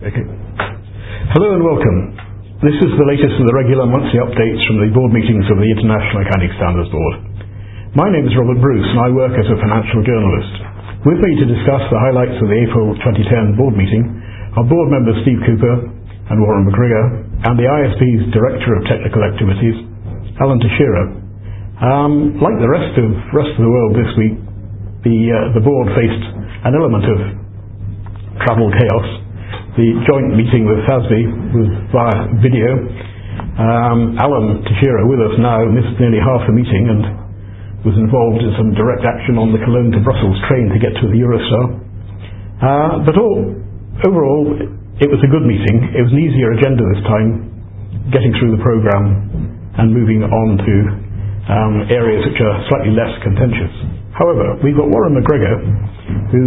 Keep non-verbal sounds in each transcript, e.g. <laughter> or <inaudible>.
Okay. Hello and welcome. This is the latest of the regular monthly updates from the board meetings of the International Accounting Standards Board. My name is Robert Bruce and I work as a financial journalist. With me to discuss the highlights of the April 2010 board meeting are board members Steve Cooper and Warren McGregor and the IASB's Director of Technical Activities, Alan Teixeira. Um, like the rest of rest of the world this week, the uh, the board faced an element of travel chaos the joint meeting with FASB was via video. Um, Alan Teixeira with us now missed nearly half the meeting and was involved in some direct action on the Cologne to Brussels train to get to the Eurostar. Uh, but all, overall, it was a good meeting. It was an easier agenda this time, getting through the programme and moving on to um, areas which are slightly less contentious. However, we've got Warren McGregor who,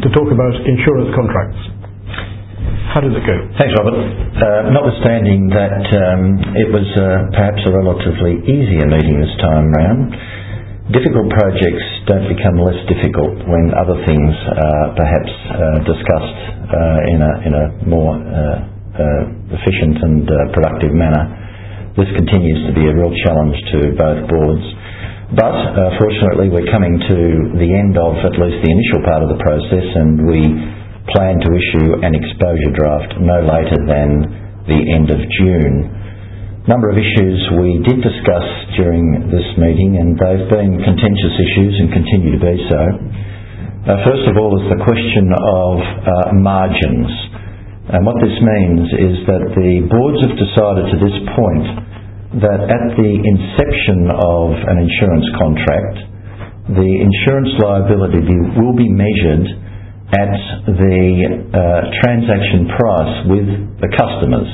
to talk about insurance contracts. How did it go? Thanks, Robert. Uh, notwithstanding that um, it was uh, perhaps a relatively easier meeting this time round, difficult projects don't become less difficult when other things are perhaps uh, discussed uh, in, a, in a more uh, uh, efficient and productive manner. This continues to be a real challenge to both boards. But fortunately, we're coming to the end of at least the initial part of the process, and we plan to issue an exposure draft no later than the end of June. Number of issues we did discuss during this meeting, and they've been contentious issues and continue to be so. Uh, first of all is the question of uh, margins. And what this means is that the boards have decided to this point that at the inception of an insurance contract, the insurance liability will be measured at the uh, transaction price with the customers,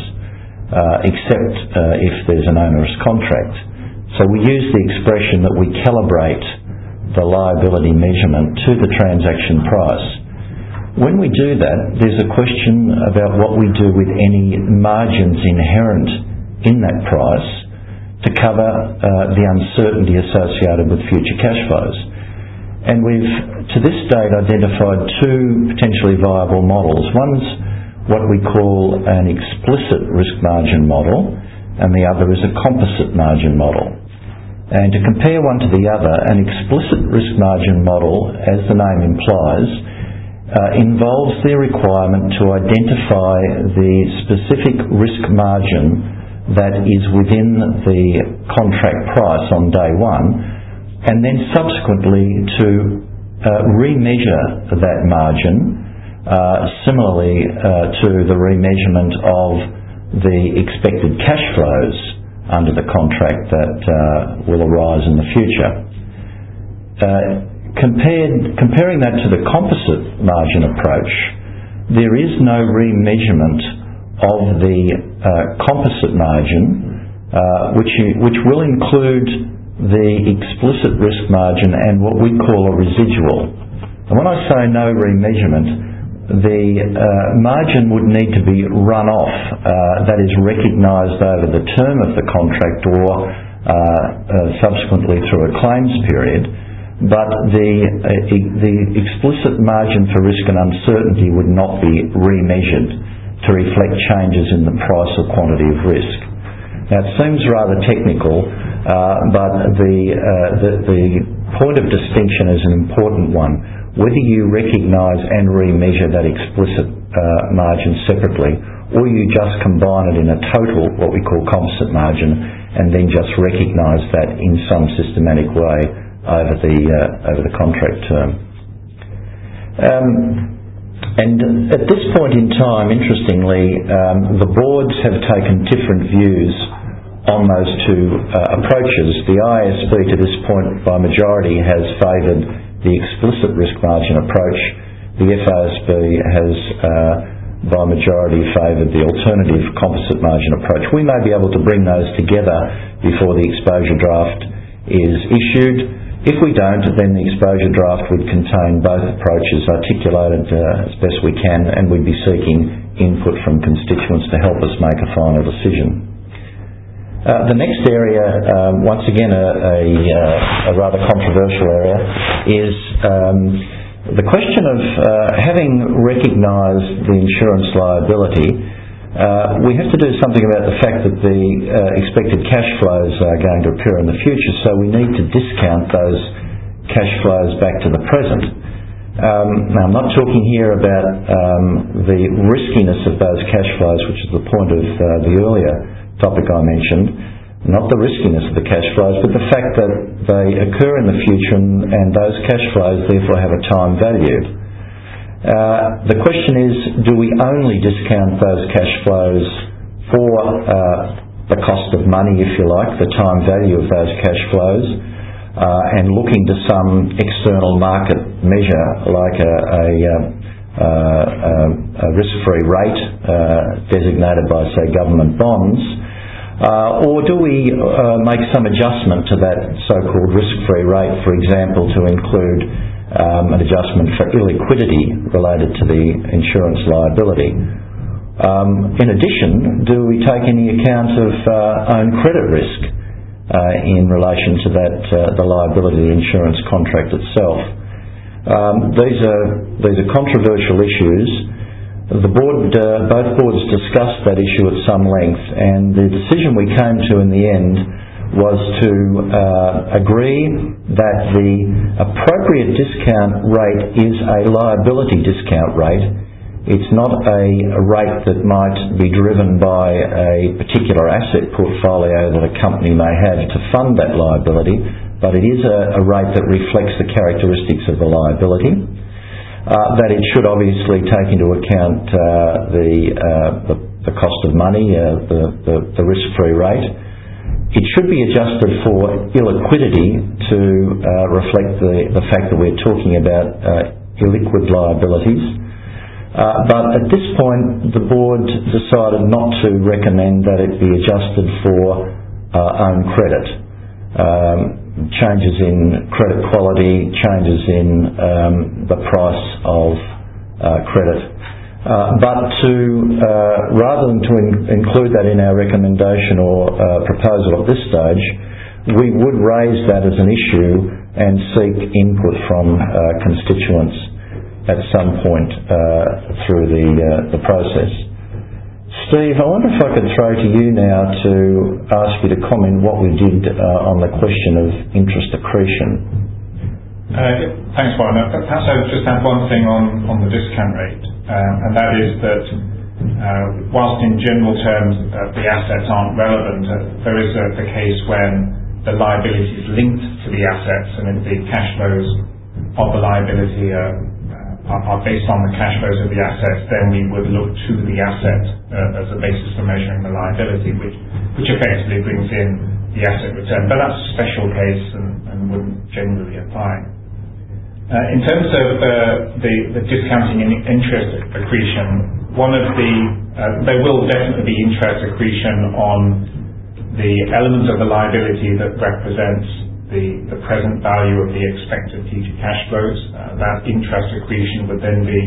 uh, except uh, if there's an onerous contract. So we use the expression that we calibrate the liability measurement to the transaction price. When we do that, there's a question about what we do with any margins inherent in that price to cover the uncertainty associated with future cash flows. And we've, to this date, identified two potentially viable models. One's what we call an explicit risk margin model, and the other is a composite margin model. And to compare one to the other, an explicit risk margin model, as the name implies, uh, involves the requirement to identify the specific risk margin that is within the contract price on day one and then subsequently to uh, remeasure that margin uh, similarly uh, to the remeasurement of the expected cash flows under the contract that uh, will arise in the future. Uh, compared, comparing that to the composite margin approach, there is no remeasurement of the uh, composite margin, which, which will include the explicit risk margin and what we call a residual. And when I say no remeasurement, the uh, margin would need to be run off, uh, that is recognised over the term of the contract or uh, uh subsequently through a claims period, but the, uh, the explicit margin for risk and uncertainty would not be remeasured to reflect changes in the price or quantity of risk. Now it seems rather technical, uh, but the, uh, the, the point of distinction is an important one. Whether you recognise and remeasure that explicit uh, margin separately, or you just combine it in a total, what we call composite margin, and then just recognise that in some systematic way over the over the contract term. Um, and at this point in time, interestingly, um, the boards have taken different views on those two uh, approaches. The IASB to this point by majority has favoured the explicit risk margin approach. The FASB has uh, by majority favoured the alternative composite margin approach. We may be able to bring those together before the exposure draft is issued. If we don't, then the exposure draft would contain both approaches articulated uh, as best we can, and we'd be seeking input from constituents to help us make a final decision. Uh, the next area, um, once again a, a, uh, a, rather controversial area, is um, the question of uh, having recognised the insurance liability, uh, we have to do something about the fact that the uh, expected cash flows are going to occur in the future, so we need to discount those cash flows back to the present. Um, now, I'm not talking here about um, the riskiness of those cash flows, which is the point of uh, the earlier topic I mentioned not the riskiness of the cash flows, but the fact that they occur in the future and, those cash flows therefore have a time value. Uh, the question is, do we only discount those cash flows for uh, the cost of money, if you like, the time value of those cash flows, uh, and looking to some external market measure like a, a, uh, a risk-free rate uh, designated by, say, government bonds, uh, or do we uh, make some adjustment to that so-called risk-free rate, for example, to include um, an adjustment for illiquidity related to the insurance liability? Um, in addition, do we take any account of uh, own credit risk uh, in relation to that uh, the liability insurance contract itself? Um, these are these are controversial issues. The board, uh, both boards discussed that issue at some length, and the decision we came to in the end was to uh, agree that the appropriate discount rate is a liability discount rate. It's not a, rate that might be driven by a particular asset portfolio that a company may have to fund that liability, but it is a, a rate that reflects the characteristics of the liability uh, that it should obviously take into account uh, the, uh, the, the cost of money, uh, the, the, the risk-free rate. It should be adjusted for illiquidity to reflect the, the fact that we're talking about illiquid liabilities. but at this point, the board decided not to recommend that it be adjusted for own credit. Um, changes in credit quality, changes in um, the price of uh, credit. Uh, but to uh, rather than to in- include that in our recommendation or uh, proposal at this stage, we would raise that as an issue and seek input from uh, constituents at some point uh, through the the process. Steve, I wonder if I could throw to you now to ask you to comment what we did uh, on the question of interest accretion. Uh, thanks, Warren. Uh, perhaps I would just add one thing on, the discount rate, um, and that is that whilst in general terms the assets aren't relevant, there is the case when the liability is linked to the assets and the cash flows of the liability are are based on the cash flows of the assets, then we would look to the asset uh, as a basis for measuring the liability, which which effectively brings in the asset return. But that's a special case and, wouldn't generally apply. Uh, in terms of uh, the, discounting and interest accretion, one of the there will definitely be interest accretion on the elements of the liability that represents the present value of the expected future cash flows. Uh, that interest accretion would then be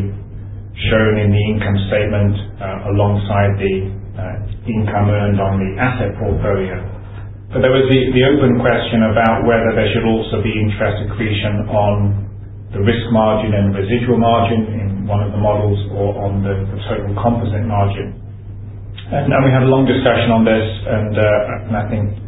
shown in the income statement uh, alongside the uh, income earned on the asset portfolio. But There was the open question about whether there should also be interest accretion on the risk margin and residual margin in one of the models or on the total composite margin. And We had a long discussion on this, and I think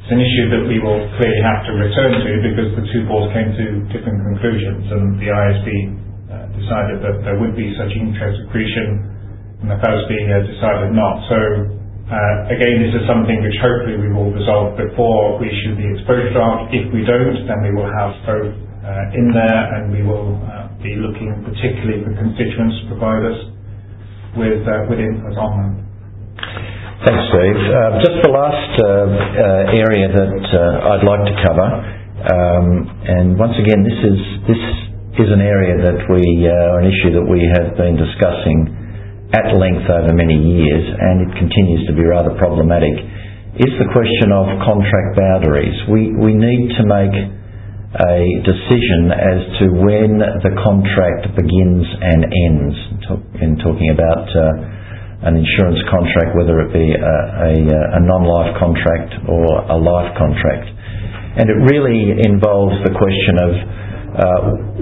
it's an issue that we will clearly have to return to because the two boards came to different conclusions, and the IASB uh, decided that there would be such interest accretion, and the FASB uh, decided not. So uh, again, this is something which hopefully we will resolve before we issue the exposure draft. If we don't, then we will have both in there, and we will be looking particularly for constituents to provide us with with input on them. Thanks, Steve. Uh, just the last uh, uh, area that uh, I'd like to cover, um, and once again, this is this is an area that we, uh, an issue that we have been discussing at length over many years, and it continues to be rather problematic. Is the question of contract boundaries? We we need to make a decision as to when the contract begins and ends. In talking about uh, an insurance contract, whether it be a, a, a non-life contract or a life contract. And it really involves the question of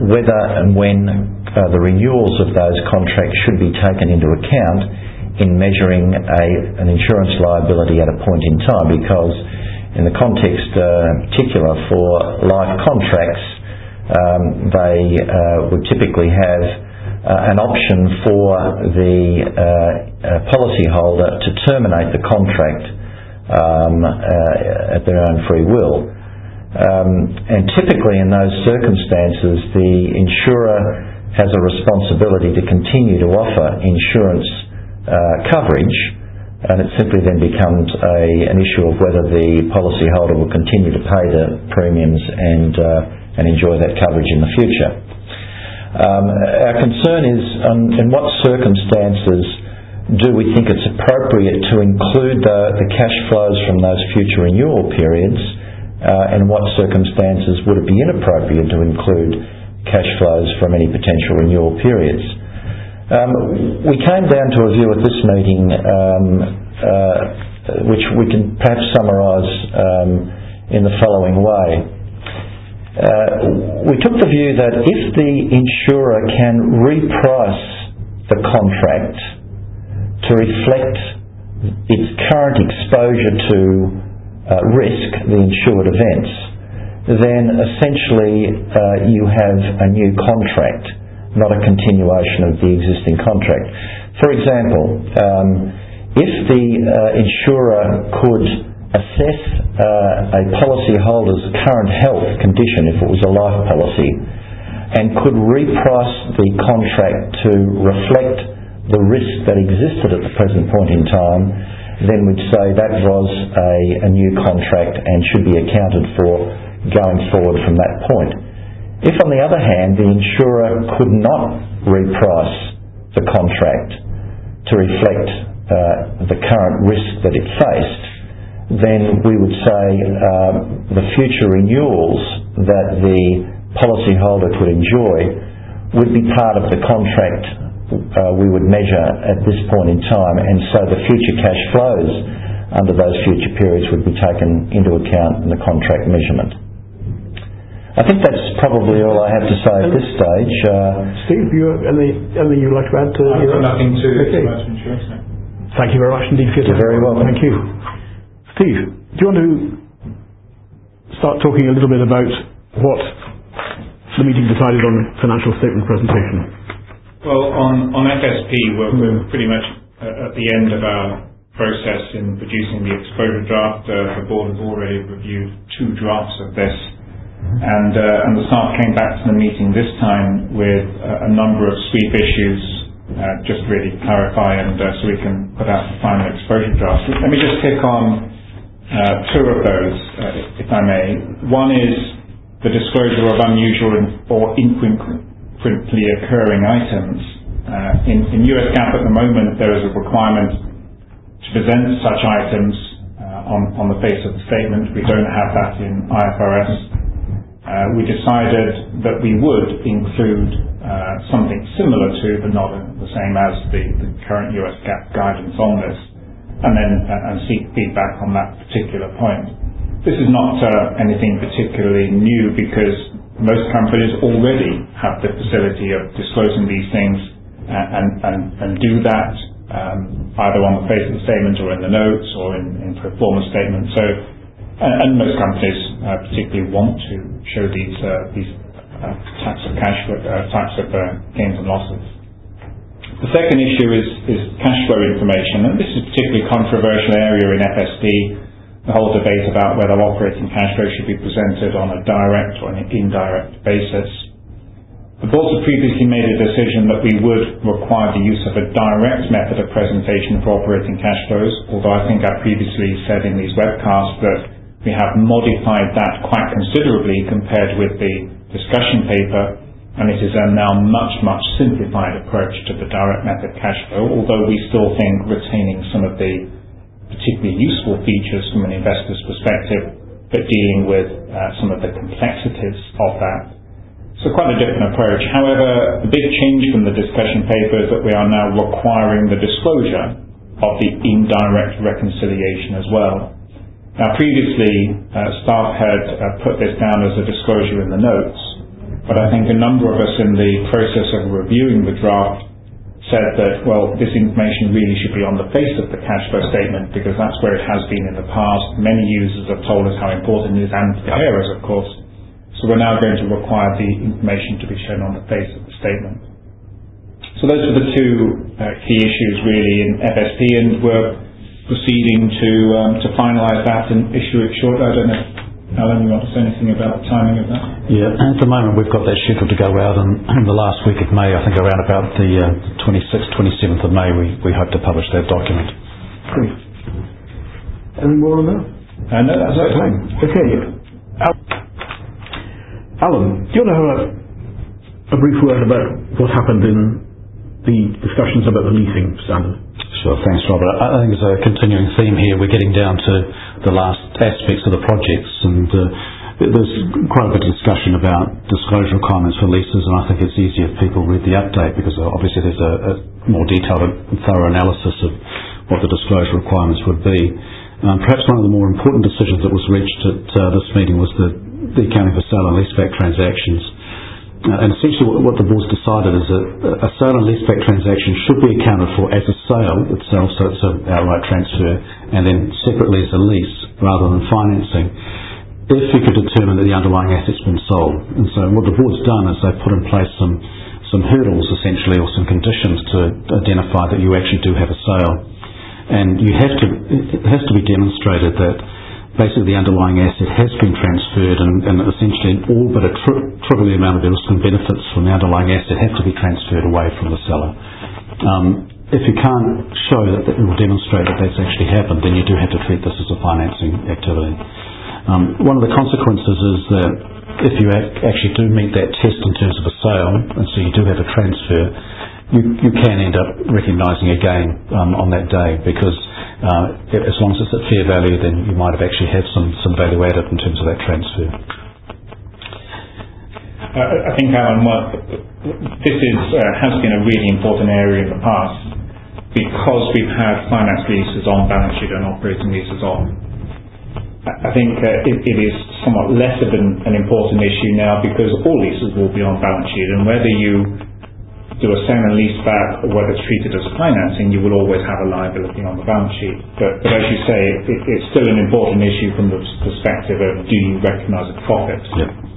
whether and when the renewals of those contracts should be taken into account in measuring a, an insurance liability at a point in time because in the context uh, particular for life contracts um, they uh, would typically have uh, an option for the policyholder to terminate the contract um, at their own free will. Um, and typically in those circumstances the insurer has a responsibility to continue to offer insurance uh, coverage, and it simply then becomes an issue of whether the policyholder will continue to pay the premiums and, uh, and enjoy that coverage in the future. Um, our concern is um, in what circumstances do we think it's appropriate to include the, the cash flows from those future renewal periods, uh, and what circumstances would it be inappropriate to include cash flows from any potential renewal periods? Um, we came down to a view at this meeting um, uh, which we can perhaps summarise um, in the following way. Uh, we took the view that if the insurer can reprice the contract to reflect its current exposure to uh, risk, the insured events, then essentially uh, you have a new contract not a continuation of the existing contract. For example, um, if the uh, insurer could assess uh, a policyholder's current health condition, if it was a life policy, and could reprice the contract to reflect the risk that existed at the present point in time, then we'd say that was a, a new contract and should be accounted for going forward from that point. If, on the other hand, the insurer could not reprice the contract to reflect uh, the current risk that it faced, then we would say uh, the future renewals that the policyholder could enjoy would be part of the contract uh, we would measure at this point in time, and so the future cash flows under those future periods would be taken into account in the contract measurement. I think that's probably all I have to say at this stage. Uh, Steve, you anything, anything you'd like to add to I've your... nothing to, okay. to insurance. Thank you very much indeed for your time. very well. Thank you. Steve, do you want to start talking a little bit about what the meeting decided on financial statement presentation? Well, on, on FSP, we're, we're pretty much at the end of our process in producing the exposure draft. Uh, the board has already reviewed two drafts of this and, uh, and the staff came back to the meeting this time with uh, a number of sweep issues, uh, just really clarify and uh, so we can put out the final exposure draft. Let me just pick on uh, two of those, uh, if I may. One is the disclosure of unusual or infrequently occurring items. in, in US GAAP at the moment, there is a requirement to present such items on, on the face of the statement. We don't have that in IFRS. Uh, we decided that we would include uh, something similar to, but not the same as the current US GAAP guidance on this, and then uh, and seek feedback on that particular point. This is not uh, anything particularly new because most companies already have the facility of disclosing these things uh, and, and, and do that um, either on the face of the statement or in the notes or in, in pro forma statements. So and most companies uh, particularly want to show these uh, these uh, types of cash types of gains and losses. The second issue is, is cash flow information, and this is a particularly controversial area in FSP. The whole debate about whether operating cash flow should be presented on a direct or an indirect basis. The board had previously made a decision that we would require the use of a direct method of presentation for operating cash flows, although I think I previously said in these webcasts that we have modified that quite considerably compared with the discussion paper, and it is a now much, much simplified approach to the direct method cash flow, although we still think retaining some of the particularly useful features from an investor's perspective, but dealing with uh, some of the complexities of that. So quite a different approach. However, the big change from the discussion paper is that we are now requiring the disclosure of the indirect reconciliation as well. Now, previously, uh, staff had uh, put this down as a disclosure in the notes, but I think a number of us in the process of reviewing the draft said that, well, this information really should be on the face of the cash flow statement because that's where it has been in the past. Many users have told us how important it is and the preparers, of course. So we're now going to require the information to be shown on the face of the statement. So those are the two uh, key issues really in FSP and we're proceeding to um, to finalise that and issue it shortly. I don't know Alan, you want to say anything about the timing of that? Yeah, at the moment we've got that scheduled to go out in, <clears throat> in the last week of May, I think around about the uh, 26th, 27th of May we, we hope to publish that document. Great. Any more on that? Uh, no, that's okay. Okay. Alan, do you want to have a, a brief word about what happened in the discussions about the leasing standard? Sure. Thanks, Robert. I think there's a continuing theme here. We're getting down to the last aspects of the projects, and uh, there's quite a bit of discussion about disclosure requirements for leases, and I think it's easier if people read the update because obviously there's a, a more detailed and thorough analysis of what the disclosure requirements would be. Um, perhaps one of the more important decisions that was reached at uh, this meeting was the, the accounting for sale and leaseback transactions. Uh, and essentially what, the board's decided is that a sale and leaseback transaction should be accounted for as a sale itself, so it's an outright transfer, and then separately as a lease rather than financing, if you could determine that the underlying asset's been sold. And so what the board's done is they've put in place some, some hurdles essentially or some conditions to identify that you actually do have a sale. And you have to, it has to be demonstrated that basically the underlying asset has been transferred and, and essentially all but a tri- triple the amount of and benefits from the underlying asset have to be transferred away from the seller. Um, if you can't show that, that will demonstrate that that's actually happened, then you do have to treat this as a financing activity. Um, one of the consequences is that if you actually do meet that test in terms of a sale, and so you do have a transfer, you, you can end up recognising a gain um, on that day because uh, as long as it's at fair value, then you might have actually had some, some value added in terms of that transfer. Uh, I think, Alan, what, this is, uh, has been a really important area in the past because we've had finance leases on balance sheet and operating leases on. I think uh, it, it is somewhat less of an, an important issue now because all leases will be on balance sheet and whether you do a sale and lease back or whether it's treated as financing, you will always have a liability on the balance sheet. But, but as you say, it, it's still an important issue from the perspective of do you recognise a profit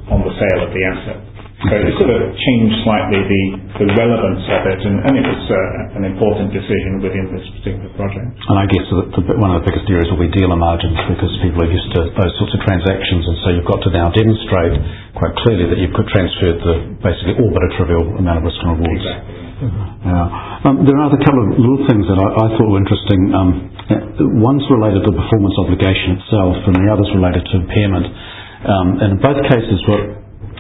on the sale of the asset. So it sort of changed slightly the, the relevance of it, and, and it was uh, an important decision within this particular project. And I guess the, the, one of the biggest areas will be dealer margins because people are used to those sorts of transactions, and so you've got to now demonstrate quite clearly that you've transferred the basically all but a trivial amount of risk and rewards. Exactly. Yeah. Um, there are a couple of little things that I, I thought were interesting. Um, one's related to the performance obligation itself, and the other's related to impairment. Um, and in both cases, what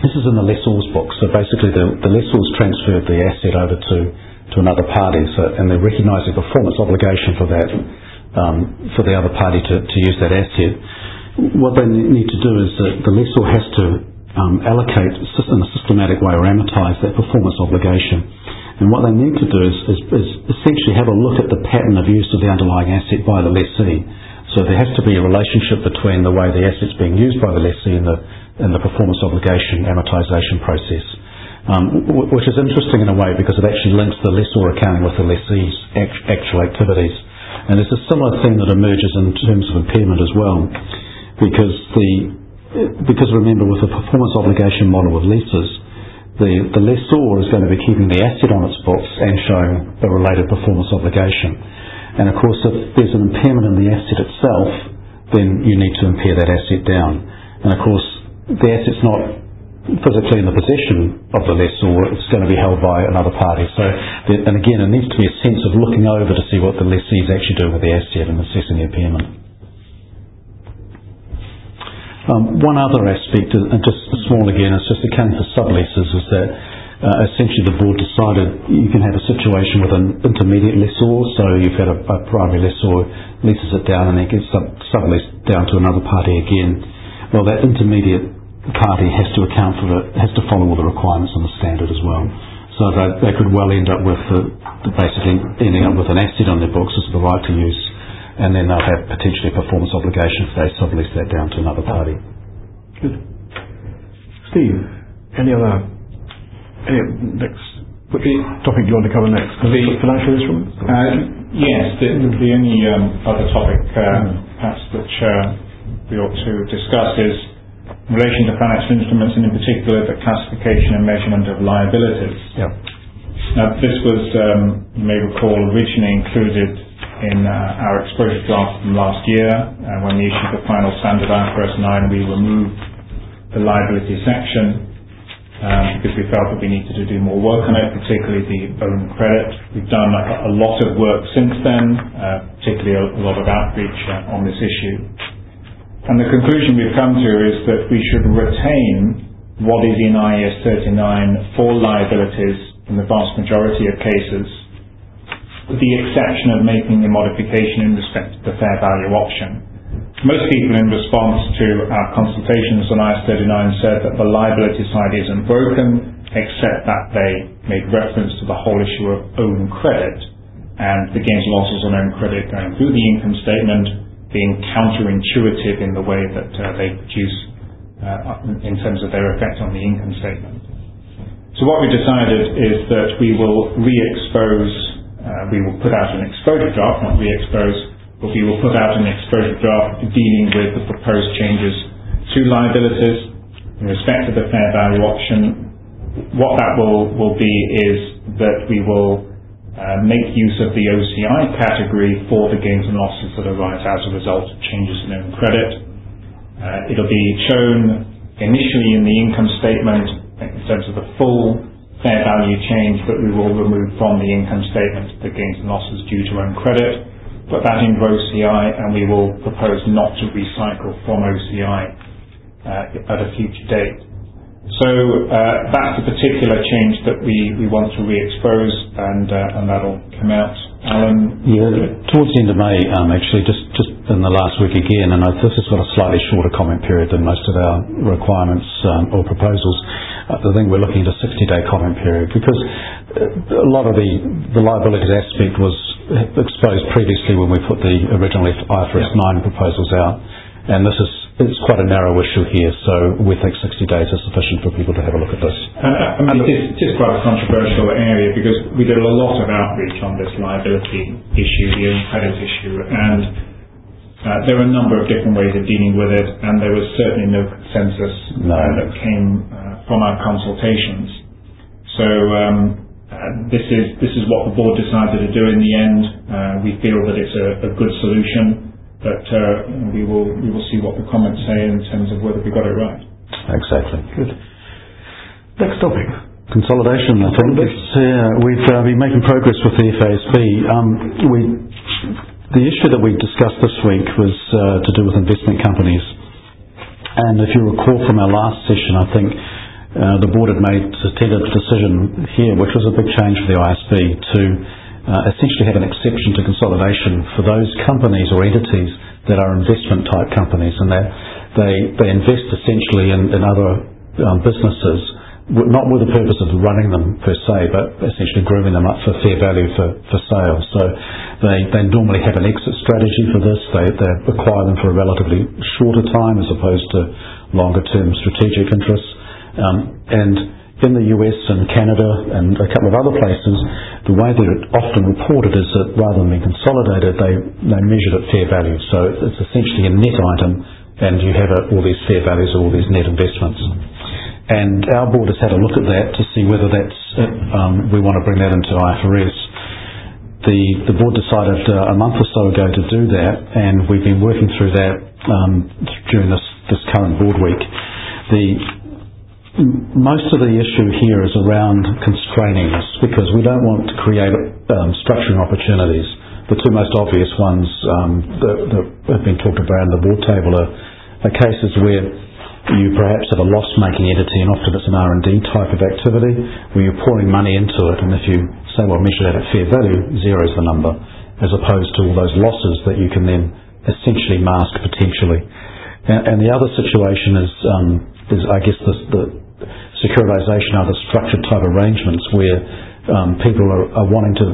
this is in the lessor's book. So basically, the, the lessor's transferred the asset over to, to another party, so, and they recognise a performance obligation for that, um, for the other party to, to use that asset. What they need to do is that the lessor has to um, allocate in a systematic way or amortise that performance obligation. And what they need to do is, is, is essentially have a look at the pattern of use of the underlying asset by the lessee. So there has to be a relationship between the way the asset's being used by the lessee and the in the performance obligation amortization process, um, which is interesting in a way because it actually links the lessor accounting with the lessee's actual activities. And there's a similar thing that emerges in terms of impairment as well, because the because remember with the performance obligation model with leases, the, the lessor is going to be keeping the asset on its books and showing the related performance obligation. And of course, if there's an impairment in the asset itself, then you need to impair that asset down. And of course, the asset's not physically in the possession of the lessor, it's going to be held by another party. So, and again, it needs to be a sense of looking over to see what the lessee is actually doing with the asset and assessing the impairment. Um, one other aspect, and just small again, it's just accounting for subleases, is that uh, essentially the board decided you can have a situation with an intermediate lessor, so you've had a, a primary lessor leases it down and then gets sub, subleased down to another party again well, that intermediate party has to account for it, has to follow all the requirements on the standard as well. So they, they could well end up with the, basically ending up with an asset on their books as the right to use, and then they'll have potentially a performance obligation if they sublease that down to another party. Good. Steve, any other next, which topic do you want to cover next? The financial instruments? Uh, yes. The only um, other topic um, perhaps which uh, we ought to discuss is in relation to financial instruments and in particular the classification and measurement of liabilities. Yeah. This was, um, you may recall, originally included in uh, our exposure draft from last year. And when we issued the final standard IFRS 9, we removed the liability section um, because we felt that we needed to do more work on it, particularly the own credit. We've done a lot of work since then, uh, particularly a lot of outreach on this issue. And the conclusion we've come to is that we should retain what is in IAS 39 for liabilities in the vast majority of cases, with the exception of making the modification in respect to the fair value option. Most people in response to our consultations on IAS 39 said that the liability side isn't broken, except that they made reference to the whole issue of own credit and the gains and losses on own credit going through the income statement being counterintuitive in the way that uh, they produce uh, in terms of their effect on the income statement. So what we decided is that we will re-expose, uh, we will put out an exposure draft, not re-expose, but we will put out an exposure draft dealing with the proposed changes to liabilities in respect to the fair value option. What that will, will be is that we will Uh, make use of the OCI category for the gains and losses that arise as a result of changes in own credit. Uh, it'll be shown initially in the income statement in terms of the full fair value change that we will remove from the income statement, the gains and losses due to own credit, put that into OCI, and we will propose not to recycle from OCI uh, at a future date. Uh, that's the particular change that we want to re-expose, uh, and that'll come out. Alan? Yeah. Towards the end of May, um, actually, just in the last week again, and this has got a slightly shorter comment period than most of our requirements um, or proposals. Uh, I think we're looking at a 60-day comment period because a lot of the liabilities aspect was exposed previously when we put the original IFRS 9 proposals out. and This is quite a narrow issue here, so we think 60 days is sufficient for people to have a look at this. Uh, uh, I mean, It is quite a controversial area because we did a lot of outreach on this liability issue, the own credit issue, and uh, there are a number of different ways of dealing with it, and there was certainly no consensus. No that came from our consultations. So um, this is what the board decided to do in the end. We feel that it's a good solution, Uh, we will see what the comments say in terms of whether we got it right. Exactly. Good. Next topic. Consolidation, I think. We've uh, been making progress with the FASB. Um, the issue that we discussed this week was uh, to do with investment companies. And if you recall from our last session, I think the board had made a tentative decision here, which was a big change for the IASB, to Uh, essentially have an exception to consolidation for those companies or entities that are investment-type companies, and they they invest essentially in other um, businesses, not with the purpose of running them per se, but essentially grooming them up for fair value for for sale. So they they normally have an exit strategy for this. They they acquire them for a relatively shorter time as opposed to longer-term strategic interests. Um, In the U.S. and Canada and a couple of other places, the way that it's often reported is that rather than being consolidated, they measure it at fair value. So it's essentially a net item, and you have all these fair values all these net investments. And our board has had a look at that to see whether that's um, we want to bring that into IFRS. The the board decided uh, a month or so ago to do that, and we've been working through that um, during this this current board week. Most of the issue here is around constraining us because we don't want to create um, structuring opportunities. The two most obvious ones um, that have been talked about in the board table are cases where you perhaps have a loss-making entity, and often it's an R&D type of activity, where you're pouring money into it, and if you say, well, measure that at fair value, zero is the number, as opposed to all those losses that you can then essentially mask potentially. And the other situation is, um, I guess, the securitization of the structured type arrangements where um, people are wanting to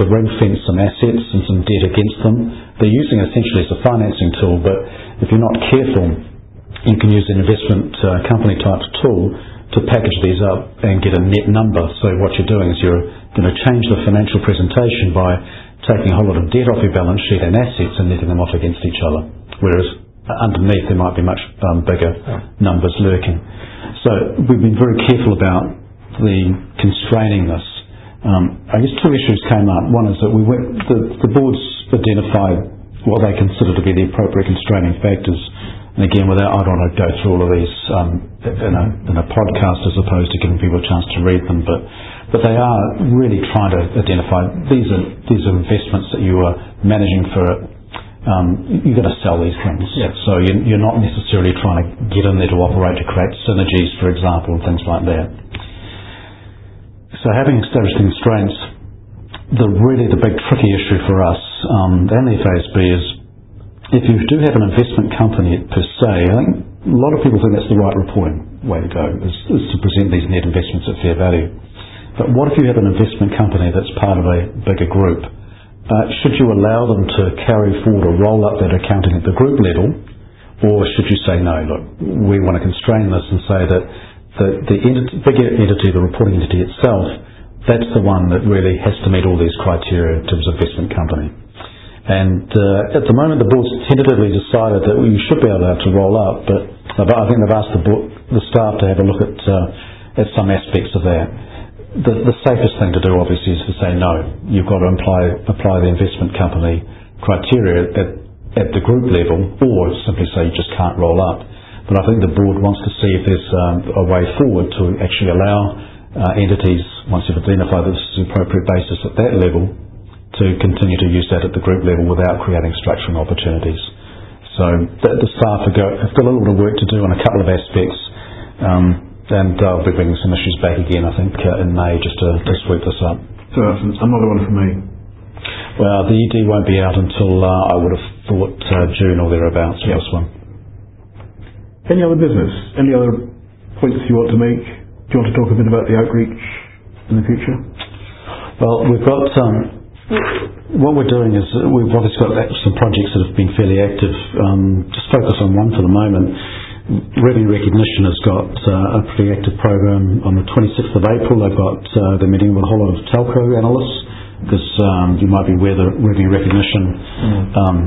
to ring-fence some assets and some debt against them. They're using it essentially as a financing tool, but if you're not careful, you can use an investment uh, company type tool to package these up and get a net number. So what you're doing is you're going to change the financial presentation by taking a whole lot of debt off your balance sheet and assets and netting them off against each other. Whereas uh, underneath there might be much um, bigger numbers lurking. So we've been very careful about the constraining this. Um, I guess two issues came up. One is that we went, the, the boards identified what they consider to be the appropriate constraining factors and again, without, I don't want to go through all of these um, in, a, in a podcast as opposed to giving people a chance to read them, but but they are really trying to identify these are these are investments that you are managing for. Um, you've got to sell these things, yeah. so you're, you're not necessarily trying to get in there to operate to create synergies, for example, and things like that. So having established constraints, the really the big tricky issue for us um, and the FASB is if you do have an investment company per se, I think a lot of people think that's the right reporting way to go, is, is to present these net investments at fair value. But what if you have an investment company that's part of a bigger group? Uh, should you allow them to carry forward or roll up that accounting at the group level, or should you say, no, look, we want to constrain this and say that the, the entity, bigger entity, the reporting entity itself, that's the one that really has to meet all these criteria in terms of investment company. And uh, at the moment, the board's tentatively decided that we should be allowed to roll up, but I think they've asked the, board, the staff to have a look at uh, at some aspects of that. The, the, safest thing to do, obviously, is to say no. You've got to apply, apply the investment company criteria at, at the group level, or simply say you just can't roll up. But I think the board wants to see if there's um, a way forward to actually allow uh, entities, once you've identified that this is an appropriate basis at that level, to continue to use that at the group level without creating structuring opportunities. So the, the staff have got, have got a little bit of work to do on a couple of aspects, um, and I'll be bringing some issues back again, I think, uh, in May just to, to sweep this up. So another one for me. Well, the ED won't be out until uh, I would have thought uh, June or thereabouts for this one. Any other business? Any other points you want to make? Do you want to talk a bit about the outreach in the future? Well, we've got um, what we're doing is uh, we've obviously got some projects that have been fairly active. Um, just focus on one for the moment. Revenue Recognition has got uh, a pretty active program. On the 26th of April, they've got uh, they're meeting with a whole lot of telco analysts because um, you might be aware that Revenue Recognition um,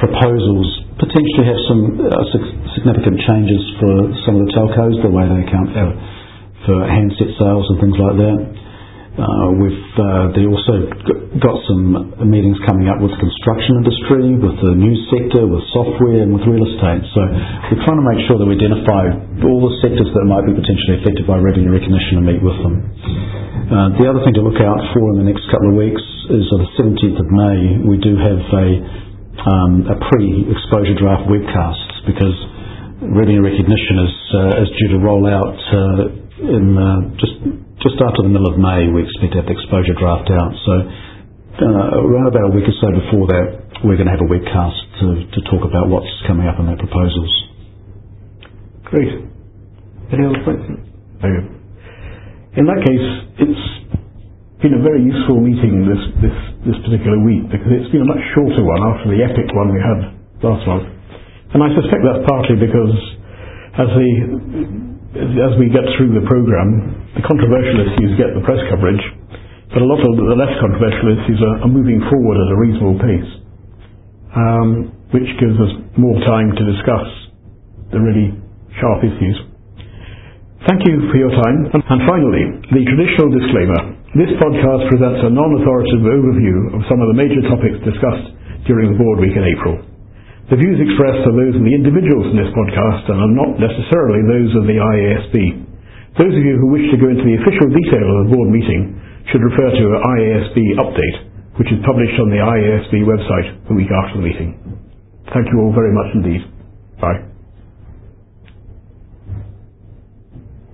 proposals potentially have some uh, significant changes for some of the telcos, the way they account for, for handset sales and things like that. Uh, we've uh, they also got some meetings coming up with the construction industry, with the news sector, with software, and with real estate. So we're trying to make sure that we identify all the sectors that might be potentially affected by revenue recognition and meet with them. Uh, the other thing to look out for in the next couple of weeks is on the 17th of May we do have a um, a pre-exposure draft webcast because revenue recognition is uh, is due to roll out uh, in uh, just just after the middle of May, we expect to have the exposure draft out. So uh, around about a week or so before that, we're going to have a webcast to, to talk about what's coming up in their proposals. Great. Any other? Very good. In that case, it's been a very useful meeting this, this, this particular week because it's been a much shorter one after the epic one we had last month. And I suspect that's partly because as the as we get through the programme, the controversial issues get the press coverage, but a lot of the less controversial issues are, are moving forward at a reasonable pace, um, which gives us more time to discuss the really sharp issues. Thank you for your time. And finally, the traditional disclaimer. This podcast presents a non-authoritative overview of some of the major topics discussed during the board week in April. The views expressed are those of the individuals in this podcast and are not necessarily those of the IASB. Those of you who wish to go into the official detail of the board meeting should refer to our IASB update, which is published on the IASB website the week after the meeting. Thank you all very much indeed. Bye.